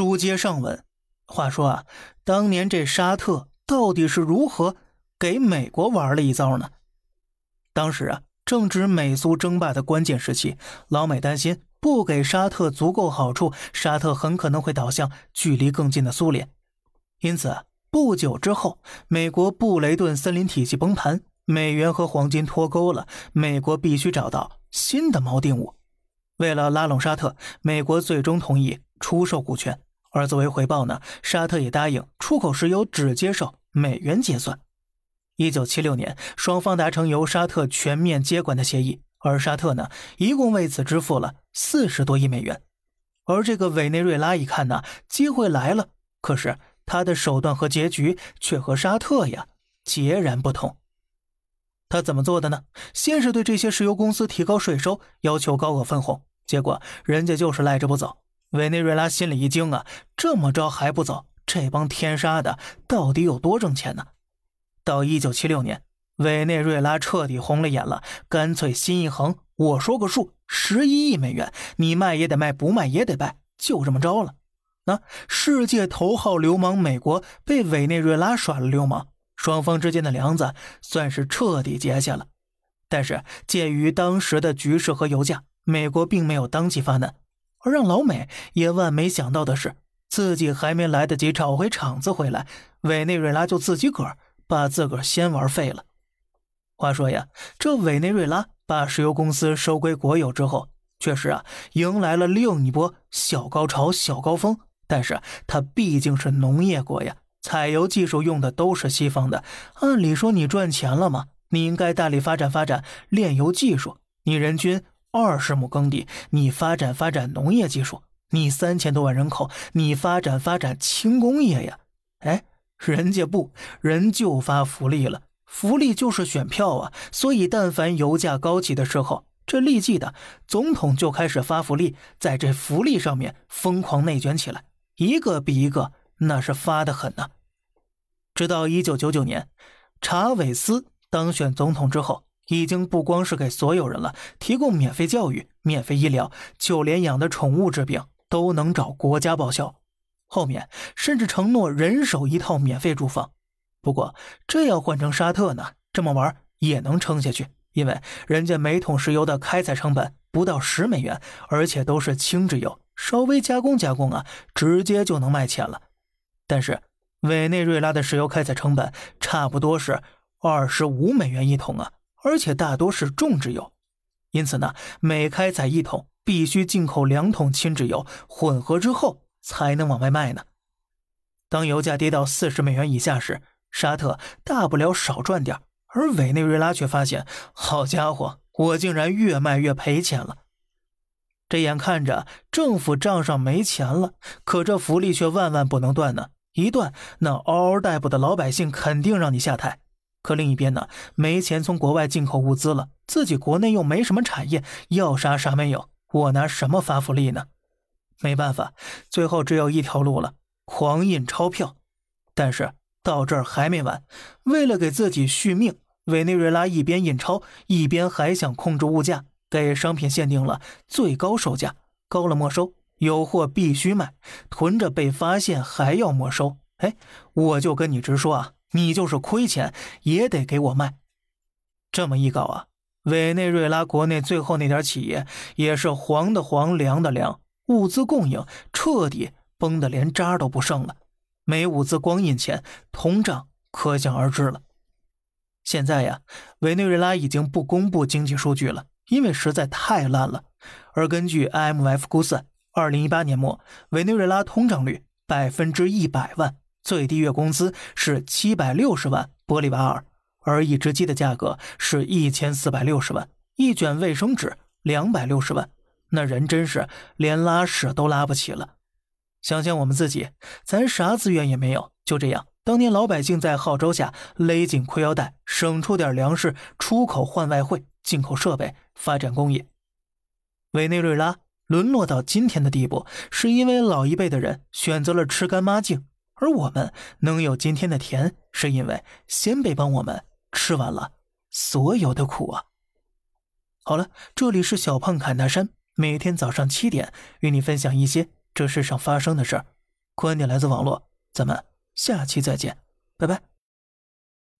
书接上文，话说啊，当年这沙特到底是如何给美国玩了一招呢？当时啊，正值美苏争霸的关键时期，老美担心不给沙特足够好处，沙特很可能会倒向距离更近的苏联。因此，不久之后，美国布雷顿森林体系崩盘，美元和黄金脱钩了，美国必须找到新的锚定物。为了拉拢沙特，美国最终同意出售股权，而作为回报呢，沙特也答应出口石油只接受美元结算。一九七六年，双方达成由沙特全面接管的协议，而沙特呢，一共为此支付了四十多亿美元。而这个委内瑞拉一看呢，机会来了，可是他的手段和结局却和沙特呀截然不同。他怎么做的呢？先是对这些石油公司提高税收，要求高额分红。结果人家就是赖着不走，委内瑞拉心里一惊啊，这么着还不走，这帮天杀的到底有多挣钱呢？到一九七六年，委内瑞拉彻底红了眼了，干脆心一横，我说个数，十一亿美元，你卖也得卖，不卖也得卖，就这么着了。那世界头号流氓美国被委内瑞拉耍了流氓，双方之间的梁子算是彻底结下了。但是鉴于当时的局势和油价，美国并没有当即发难，而让老美也万没想到的是，自己还没来得及找回场子回来，委内瑞拉就自己个儿把自个儿先玩废了。话说呀，这委内瑞拉把石油公司收归国有之后，确实啊，迎来了另一波小高潮、小高峰。但是它毕竟是农业国呀，采油技术用的都是西方的，按理说你赚钱了吗？你应该大力发展发展炼油技术，你人均。二十亩耕地，你发展发展农业技术；你三千多万人口，你发展发展轻工业呀！哎，人家不，人就发福利了，福利就是选票啊！所以，但凡油价高起的时候，这立即的总统就开始发福利，在这福利上面疯狂内卷起来，一个比一个那是发的很呐！直到一九九九年，查韦斯当选总统之后。已经不光是给所有人了，提供免费教育、免费医疗，就连养的宠物治病都能找国家报销。后面甚至承诺人手一套免费住房。不过这要换成沙特呢，这么玩也能撑下去，因为人家每桶石油的开采成本不到十美元，而且都是轻质油，稍微加工加工啊，直接就能卖钱了。但是委内瑞拉的石油开采成本差不多是二十五美元一桶啊。而且大多是重质油，因此呢，每开采一桶必须进口两桶轻质油，混合之后才能往外卖呢。当油价跌到四十美元以下时，沙特大不了少赚点，而委内瑞拉却发现，好家伙，我竟然越卖越赔钱了。这眼看着政府账上没钱了，可这福利却万万不能断呢，一断，那嗷嗷待哺的老百姓肯定让你下台。可另一边呢，没钱从国外进口物资了，自己国内又没什么产业，要啥啥没有，我拿什么发福利呢？没办法，最后只有一条路了，狂印钞票。但是到这儿还没完，为了给自己续命，委内瑞拉一边印钞，一边还想控制物价，给商品限定了最高售价，高了没收，有货必须卖，囤着被发现还要没收。哎，我就跟你直说啊。你就是亏钱也得给我卖，这么一搞啊，委内瑞拉国内最后那点企业也是黄的黄，凉的凉，物资供应彻底崩的连渣都不剩了，没物资光印钱，通胀可想而知了。现在呀，委内瑞拉已经不公布经济数据了，因为实在太烂了。而根据 IMF 估算，二零一八年末委内瑞拉通胀率百分之一百万。最低月工资是七百六十万玻利瓦尔，而一只鸡的价格是一千四百六十万，一卷卫生纸两百六十万，那人真是连拉屎都拉不起了。想想我们自己，咱啥资源也没有，就这样，当年老百姓在号召下勒紧裤腰带，省出点粮食，出口换外汇，进口设备，发展工业。委内瑞拉沦落到今天的地步，是因为老一辈的人选择了吃干抹净。而我们能有今天的甜，是因为先辈帮我们吃完了所有的苦啊！好了，这里是小胖侃大山，每天早上七点与你分享一些这世上发生的事儿。观点来自网络，咱们下期再见，拜拜。